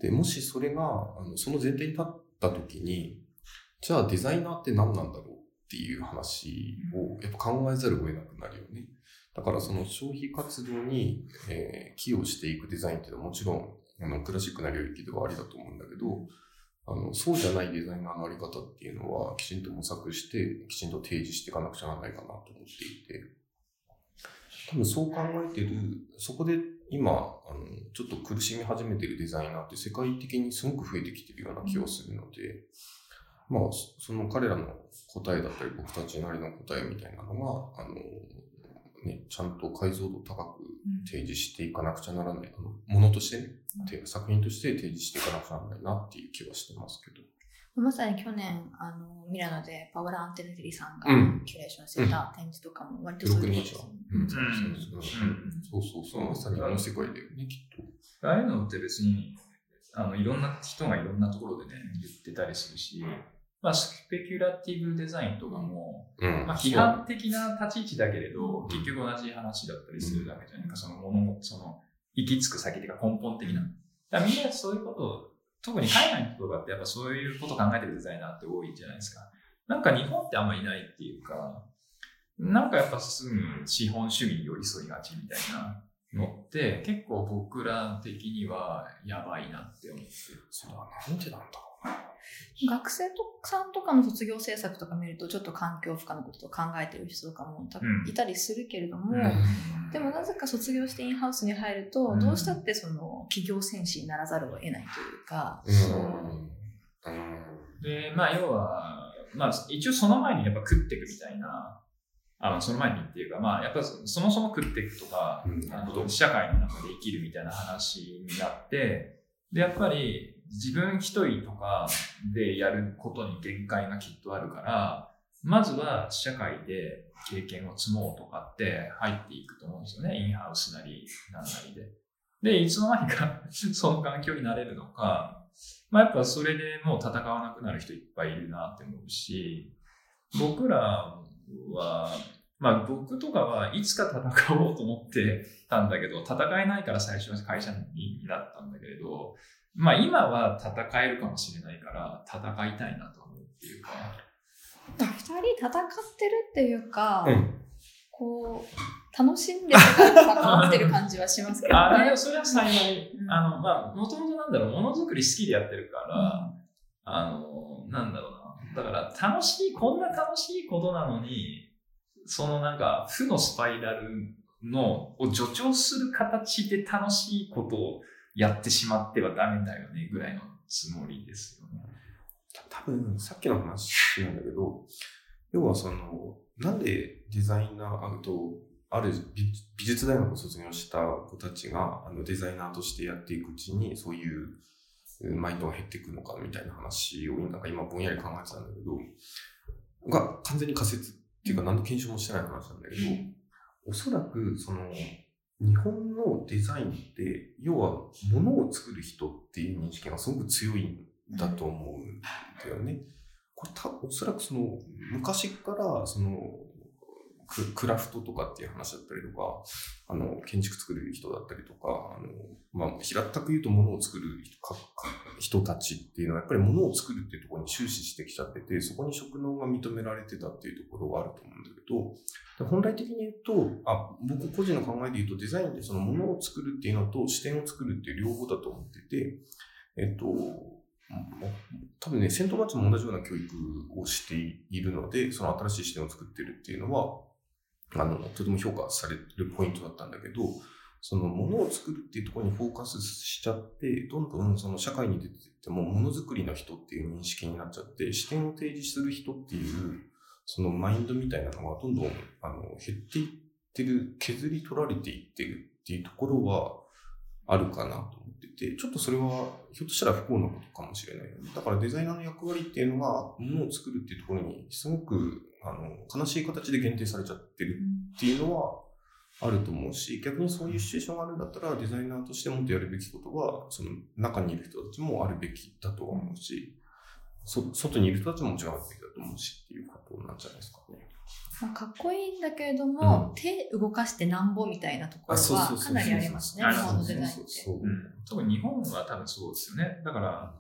で、もしそれが、あのその前提に立った時に、じゃあデザイナーって何なんだろうっていう話をやっぱ考えざるを得なくなるよね。だからその消費活動に、えー寄与していくデザインっていうのはもちろんあのクラシックな領域ではありだと思うんだけど、あのそうじゃないデザイナーのあり方っていうのはきちんと模索して、きちんと提示していかなくちゃならないかなと思っていて、多分そう考えてる、そこで今、あの、ちょっと苦しみ始めてるデザイナーって世界的にすごく増えてきてるような気がするので、まあ、その彼らの答えだったり、僕たちなりの答えみたいなのが、あの、ね、ちゃんと解像度高く提示していかなくちゃならない、あの、ものとしてね、て作品として提示していかなくちゃならないなっていう気はしてますけど。まさに去年、あの、ミラノでパワラ・アンテネテリさんがうん。キュレーションしてた展示とかも割とそうでうそうそうそう、まさにあの世界だよね、きっと。ああいうのって別に、あの、いろんな人がいろんなところでね、言ってたりするし、まあ、スペキュラティブデザインとかも、うん。まあ、批判的な立ち位置だけれど、結局同じ話だったりするだけじゃないか、そのものも、その、行き着く先というか根本的な。だみんなそういうことを、特に海外の人とかってやっぱそういうことを考えてるデザイナーって多いじゃないですか。なんか日本ってあんまいないっていうか、なんかやっぱすぐ資本主義に寄り添いがちみたいなのって結構僕ら的にはやばいなって思ってる。それはなんでなんだろ学生とさんとかの卒業制作とか見ると、ちょっと環境負荷のことを考えてる人とかも多分いたりするけれども、う。でもなぜか卒業してインハウスに入ると、うんどうしたってその企業戦士にならざるを得ないというか。で、まあ、要は、まあ、一応その前にやっぱ食っていくみたいな、あの、その前にっていうか、まあ、やっぱそそもそも食っていくとか、うんあの社会の中で生きるみたいな話になって、で、やっぱり自分一人とかでやることに限界がきっとあるから、まずは社会で経験を積もうとかって入っていくと思うんですよね。インハウスなり、なんなりで。で、いつの間にか その環境になれるのか、まあやっぱそれでもう戦わなくなる人いっぱいいるなって思うし、僕らは、まあ僕とかはいつか戦おうと思ってたんだけど、戦えないから最初は会社になったんだけれど、まあ今は戦えるかもしれないから戦いたいなと思うっていうか、二人戦ってるっていうか、うん。こう、楽しんでるから戦わってる感じはしますけど あ、でねも。それは幸い、うん。あの、まあもともとなんだろう、ものづくり好きでやってるから、あの、なんだろうな。だから楽しい、こんな楽しいことなのに、そのなんか負のスパイラルのを助長する形で楽しいことをやってしまってはダメだよねぐらいのつもりですよね。多分、さっきの話なんだけど、要はその、なんでデザイナー、あと、ある美術大学を卒業した子たちがあのデザイナーとしてやっていくうちに、そういうマインドが減っていくのかみたいな話をなんか今ぼんやり考えてたんだけど、が完全に仮説っていうか何の検証もしてない話なんだけど、おそらくその日本のデザインって要は物を作る人っていう認識がすごく強いんだと思うんだよね。これたおそらくその昔からそのクラフトとかっていう話だったりとか、あの建築作る人だったりとか、あのまあ、平たく言うと物を作る人人たちっていうのはやっぱり物を作るっていうところに終始してきちゃってて、そこに職能が認められてたっていうところがあると思うんだけど、で本来的に言うと、あ僕個人の考えで言うと、デザインってその物を作るっていうのと視点を作るっていう両方だと思ってて、えっと、多分ね、セントマッチも同じような教育をしているので、その新しい視点を作ってるっていうのは、あの、とても評価されるポイントだったんだけど、そのものを作るっていうところにフォーカスしちゃって、どんどんその社会に出てってもものづくりの人っていう認識になっちゃって、視点を提示する人っていう、そのマインドみたいなのがどんどんあの減っていってる、削り取られていってるっていうところはあるかなと思ってて、ちょっとそれはひょっとしたら不幸なことかもしれない。だからデザイナーの役割っていうのが、ものを作るっていうところにすごくあの悲しい形で限定されちゃってるっていうのはあると思うし、逆にそういうシチュエーションがあるんだったら、デザイナーとしてもっとやるべきことは、その中にいる人たちもあるべきだとは思うし、そ外にいる人たちももちろんあるべきだと思うしっていうことなんじゃないですかね。まあ、かっこいいんだけれども、うん手動かしてなんぼみたいなところはかなりありますね、あ日本のデザインって。そうそううん、特に日本は多分そうですよね。だから、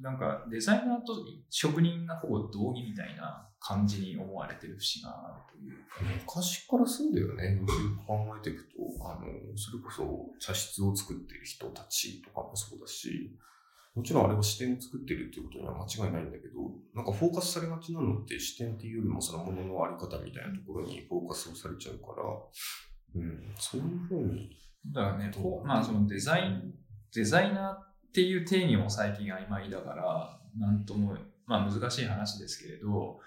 なんかデザイナーと職人がほぼ同義みたいな感じに思われてる節があるというか。昔からそうだよね。よく考えていくと、あの、それこそ茶室を作っている人たちとかもそうだし、もちろんあれは視点を作ってるっていうことには間違いないんだけど、なんかフォーカスされがちなのって視点っていうよりもそのもののあり方みたいなところにフォーカスをされちゃうから、うん、そういうふうに、だからね、まあそのデザイン、デザイナーっていう定義も最近曖昧だから、なんとも、まあ難しい話ですけれど、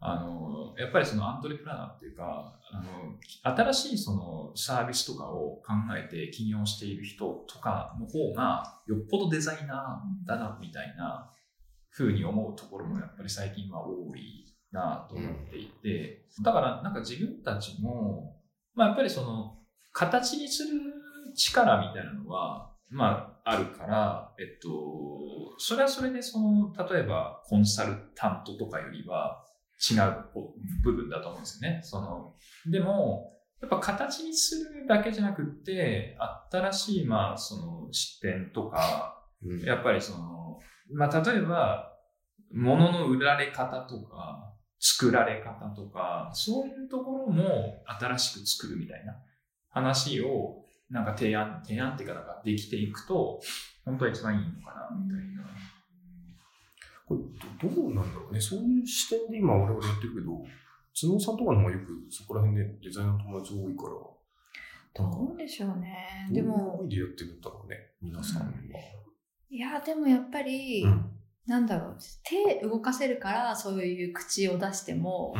あの、やっぱりそのアントレプラナーっていうか、あの、新しいそのサービスとかを考えて起業している人とかの方が、よっぽどデザイナーだな、みたいな風に思うところもやっぱり最近は多いなと思っていて、だからなんか自分たちも、まあやっぱりその、形にする力みたいなのは、まあ、あるから、えっと、それはそれで、その、例えば、コンサルタントとかよりは違う部分だと思うんですよね。その、でも、やっぱ形にするだけじゃなくって、新しい、まあ、その、視点とか、うんやっぱりその、まあ、例えば、物の売られ方とか、作られ方とか、そういうところも新しく作るみたいな話を、なんか提案、提案っていうか、なんかできていくと、本当は一番いいのかな、みたいな。これどどうなんだろうね。そういう視点で今我々やってるけど、角さんとかの方がよくそこら辺でデザイナーの友達多いから、どうでしょうね。どういうでも、思いでやってるんだろうね、皆さんは。いや、でもやっぱり、うんなんだろう、手動かせるから、そういう口を出しても。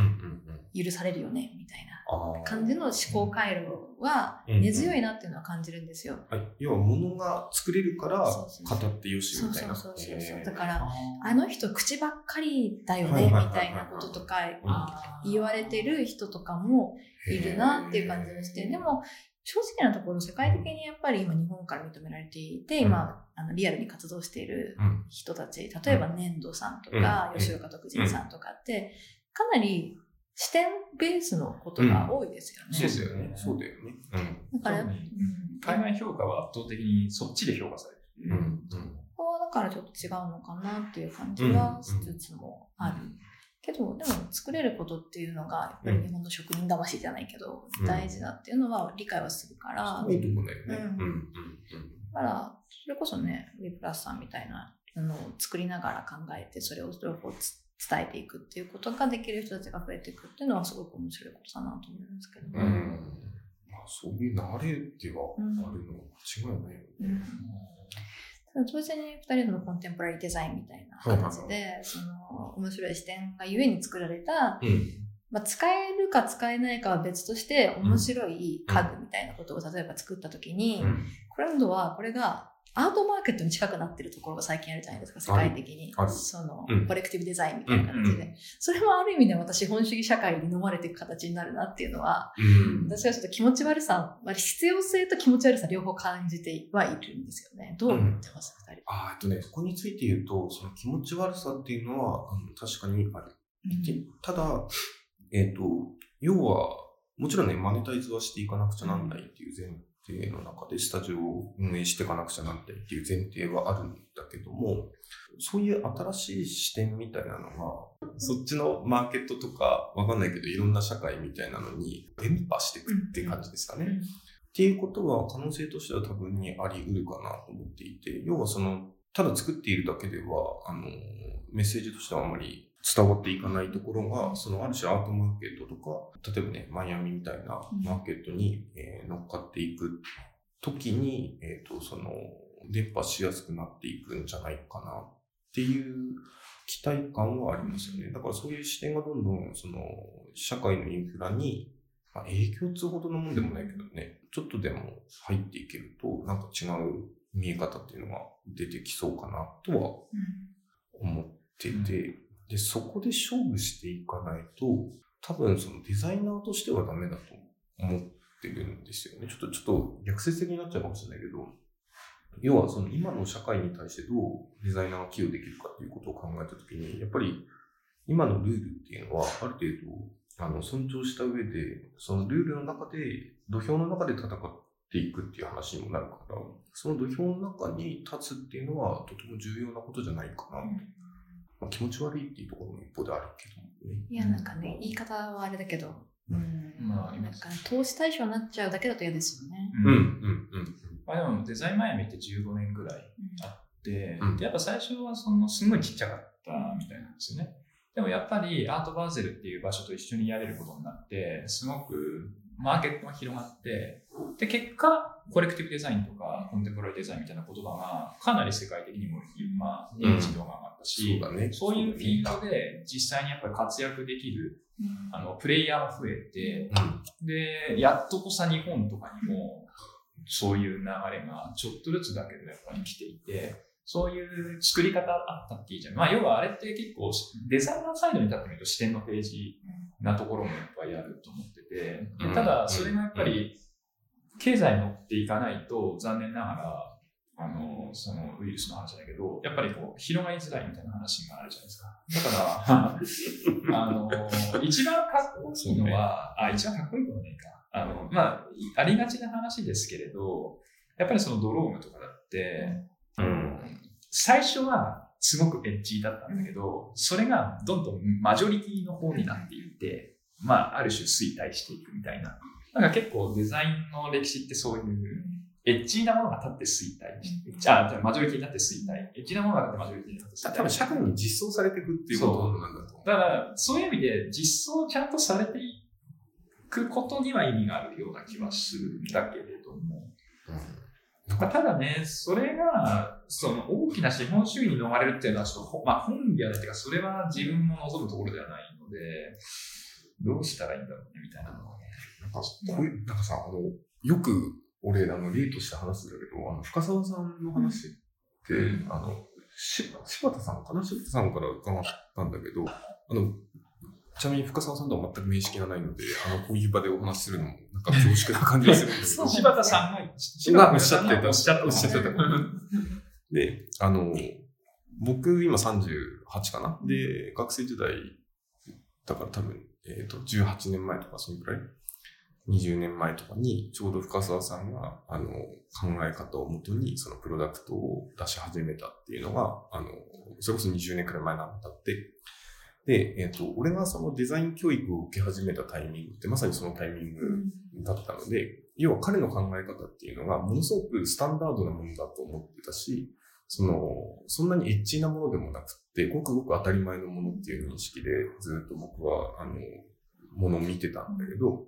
許されるよね、みたいな感じの思考回路はうん根強いなっていうのは感じるんですよ。はい、要は物が作れるからそうそうそう。語ってよしそうみたいな。そうそうそう。へーだから、あの人口ばっかりだよね、みたいなこととか言われてる人とかもいるなっていう感じがして、でも、正直なところ世界的にやっぱり今日本から認められていて、今、あのリアルに活動しているうん。人たち、例えば粘土さんとか、うん。吉岡徳人さんとかって、かなり視点ベースのことが多いですよね。そうだよね。そうだよね。だから、そうねうん海外評価は圧倒的にそっちで評価され。る。うん。うん。ここはだからちょっと違うのかなっていう感じはしつつもある。けど、でも作れることっていうのが、やっぱり日本の職人魂じゃないけど、うん大事だっていうのは理解はするから、いいとこだよね。うんうん。うん。だから、それこそね、ウィプラスさんみたいなのを作りながら考えて、それを両方つ伝えていくっていうことができる人たちが増えていくっていうのはすごく面白いことだなと思うんですけど。うん。うん。まあ、そういう慣れってはあるのは間違いないようんね。ただ同時に2人のコンテンポラリーデザインみたいな形で、その面白い視点がゆえに作られた、うん。まあ、使えるか使えないかは別として面白い家具みたいなことを例えば作った時に、うん。今度はこれがアートマーケットに近くなってるところが最近あるじゃないですか、世界的に。そのうん、コレクティブデザインみたいな形で。うんうんそれもある意味でまた資本主義社会に飲まれていく形になるなっていうのは、うん。私はちょっと気持ち悪さ、まあ、必要性と気持ち悪さ両方感じてはいるんですよね。どう思ってます、二、人。あーえっとね、そこについて言うと、その気持ち悪さっていうのは、うん確かにある。でただ、えっ、と、要は、もちろんね、マネタイズはしていかなくちゃなんないっていう前提の中で、スタジオを運営していかなくちゃなんないっていう前提はあるんだけども、そういう新しい視点みたいなのが、そっちのマーケットとか、わかんないけど、いろんな社会みたいなのに伝播していくって感じですかね。っていうことは可能性としては多分にあり得るかなと思っていて、要はその、ただ作っているだけでは、あの、メッセージとしてはあまり伝わっていかないところが、そのある種アートマーケットとか、例えばね、マイアミみたいなマーケットに、えー乗っかっていく時に、えっ、と、その、伝播しやすくなっていくんじゃないかなっていう期待感はありますよね。だからそういう視点がどんどん、その、社会のインフラにまあ、影響つうほどのもんでもないけどね、ちょっとでも入っていけると、なんか違う見え方っていうのが出てきそうかなとは思ってて、で、そこで勝負していかないと、多分そのデザイナーとしてはダメだと思ってるんですよね。ちょっと、ちょっと逆説的になっちゃうかもしれないけど、要はその今の社会に対してどうデザイナーが寄与できるかっていうことを考えたときに、やっぱり今のルールっていうのはある程度あの尊重した上で、そのルールの中で、土俵の中で戦っていくっていう話にもなるから、その土俵の中に立つっていうのはとても重要なことじゃないかな。まあ、気持ち悪いっていうところも一方であるけどね。いや、なんかね、言い方はあれだけど、うん。まあなんか、投資対象になっちゃうだけだと嫌ですよね。うん、うん、うんうん。まあでもデザインマイアミって15年ぐらいあって、うんでやっぱ最初はそのすごいちっちゃかったみたいなんですよね。でもやっぱりアートバーゼルっていう場所と一緒にやれることになって、すごくマーケットが広がって、で、結果、コレクティブデザインとかコンテンポラリーデザインみたいな言葉がかなり世界的にも今、認知度が上がったし、そうだね。そういうフィールドで実際にやっぱり活躍できるうんあのプレイヤーも増えて、うん。で、やっとこさ日本とかにも、そういう流れがちょっとずつだけどやっぱり来ていて、そういう作り方あったっていいじゃん。まあ、要はあれって結構デザイナーサイドに立ってみると視点のページなところもいっぱいあると思ってて、ただそれがやっぱり経済に乗っていかないと残念ながら、あの、そのウイルスの話だけど、やっぱりこう、広がりづらいみたいな話があるじゃないですか。だから、あの、一番かっこいいのは、あ、一番かっこいいのはねえか。あの、まあ、ありがちな話ですけれど、やっぱりそのドロームとかだって、うん。最初はすごくエッジだったんだけど、それがどんどんマジョリティの方になっていって、まあ、ある種衰退していくみたいな。なんか結構デザインの歴史ってそういう、エッジなものが立って衰退して、あ、じゃあマジョリティになって衰退。エッジなものが立ってマジョリティになって衰退。多分社会に実装されていくっていうことなんだと思だから、そういう意味で実装ちゃんとされていくことには意味があるような気はするんだけれども。う。うんまあただね、それが、その大きな資本主義に逃れるっていうのは、ちょっとほ、まあ、本意ではないというか、それは自分も望むところではないので、どうしたらいいんだろうね、みたいなのはね。なんか、こういう、なんかさ、あの、よく、俺、あの、例として話すんだけど、あの、深澤さんの話って、うん。あの、し柴田さんかな柴田さんから伺ったんだけど、あの、ちなみに深澤さんとは全く面識がないので、あの、こういう場でお話しするのも、なんか恐縮な感じがするんだけど。柴田さんが、がおっしゃってた。おっしゃってた。おっしゃってた。で、あの、僕今38かな？で、学生時代、だから多分、えっ、と、18年前とかそのくらい ?20 年前とかに、ちょうど深澤さんが、あの、考え方をもとに、そのプロダクトを出し始めたっていうのが、あの、それこそ20年くらい前なんだって。で、えっ、と、俺がそのデザイン教育を受け始めたタイミングって、まさにそのタイミングだったので、要は彼の考え方っていうのが、ものすごくスタンダードなものだと思ってたし、その、そんなにエッチなものでもなくって、ごくごく当たり前のものっていう認識で、ずっと僕は、あの、ものを見てたんだけど、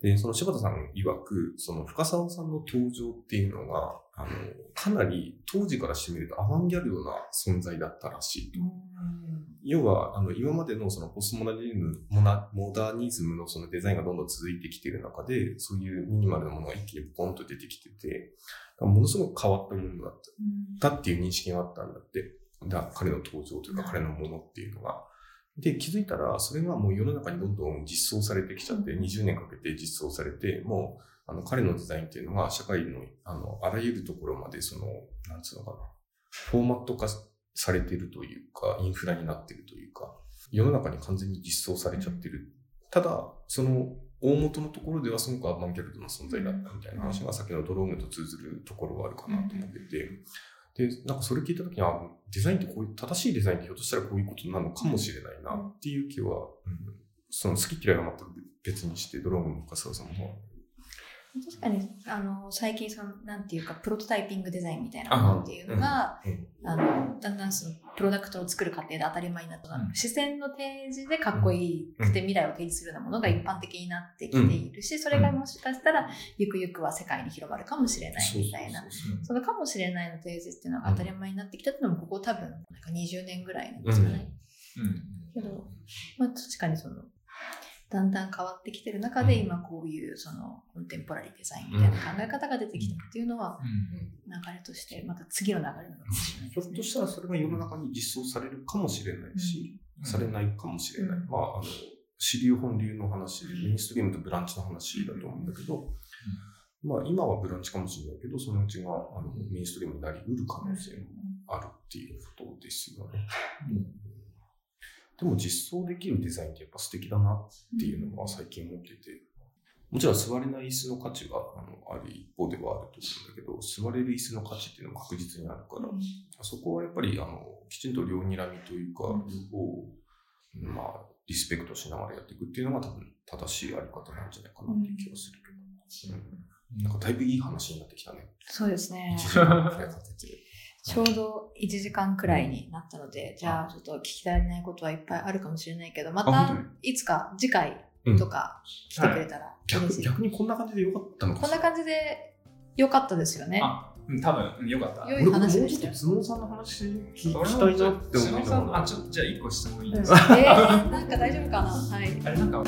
で、その柴田さん曰く、その深沢さんの登場っていうのが、あの、かなり当時からしてみるとアバンギャルドな存在だったらしいと。要は、あの、今までのそのポストモダニズム、モナモダニズムのそのデザインがどんどん続いてきている中で、そういうミニマルなものが一気にポンと出てきてて、ものすごく変わったものだったっていう認識があったんだって。だ彼の登場というか彼のものっていうのが。で、気づいたら、それがもう世の中にどんどん実装されてきちゃって、20年かけて実装されて、もう、あの、彼のデザインっていうのが、社会の、あの、あらゆるところまで、その、なんつうのかな、フォーマット化されてるというか、インフラになってるというか、世の中に完全に実装されちゃってる。ただ、その、大元のところではすごくアバンギャルドな存在だったみたいな話が、さっきのドロームと通ずるところはあるかなと思ってて、で、なんかそれ聞いたときに、あ、デザインってこういう、正しいデザインってひょっとしたらこういうことなのかもしれないなっていう気は、うん、その好き嫌いは全く別にして、ドロームの深澤さんの方は。確かに、あの、最近その、なんていうか、プロトタイピングデザインみたいなものっていうのが、うんあの、だんだんその、プロダクトを作る過程で当たり前になった、うん視線の提示でかっこいいくて未来を提示するようなものが一般的になってきているし、それがもしかしたら、ゆくゆくは世界に広まるかもしれないみたいな。そのかもしれないの提示っていうのが当たり前になってきたっていうのも、ここ多分、なんか20年ぐらいなんですかね。うん。けど、まあ確かにその、だんだん変わってきてる中で、うん今こういうそのコンテンポラリーデザインみたいな考え方が出てきたっていうのは、うん。流れとして、また次の流れなのかもしれないねひょっとしたらそれが世の中に実装されるかもしれないし、されないかもしれない。うんまあ、あの、支流本流の話、メインストリームとブランチの話だと思うんだけど、まあ今はブランチかもしれないけど、そのうちがあのメインストリームになり得る可能性もあるっていうことですよね。でも実装できるデザインってやっぱ素敵だなっていうのは最近思ってて、もちろん座れない椅子の価値はあのある一方ではあると思うんだけど、座れる椅子の価値っていうのも確実にあるから、そこはやっぱりあのきちんと両睨みというか、うん。両方、まあ、リスペクトしながらやっていくっていうのが多分正しいあり方なんじゃないかなっていう気がするけど。うん、なんかだいぶいい話になってきたね。そうですね1。時間くらいかけて。ちょうど1時間くらいになったので、じゃあちょっと聞き足りないことはいっぱいあるかもしれないけど、またいつか次回とか来てくれたら嬉逆しい。逆にこんな感じでよかったのかこんな感じで良かったですよね。多分、うんよかった。良い話でしたよ。と頭脳さんの話聞きたいなって思いなあ、ちょっとじゃあ一個質問いいうんえですか、ー、なんか大丈夫かな？はい。あれなんか、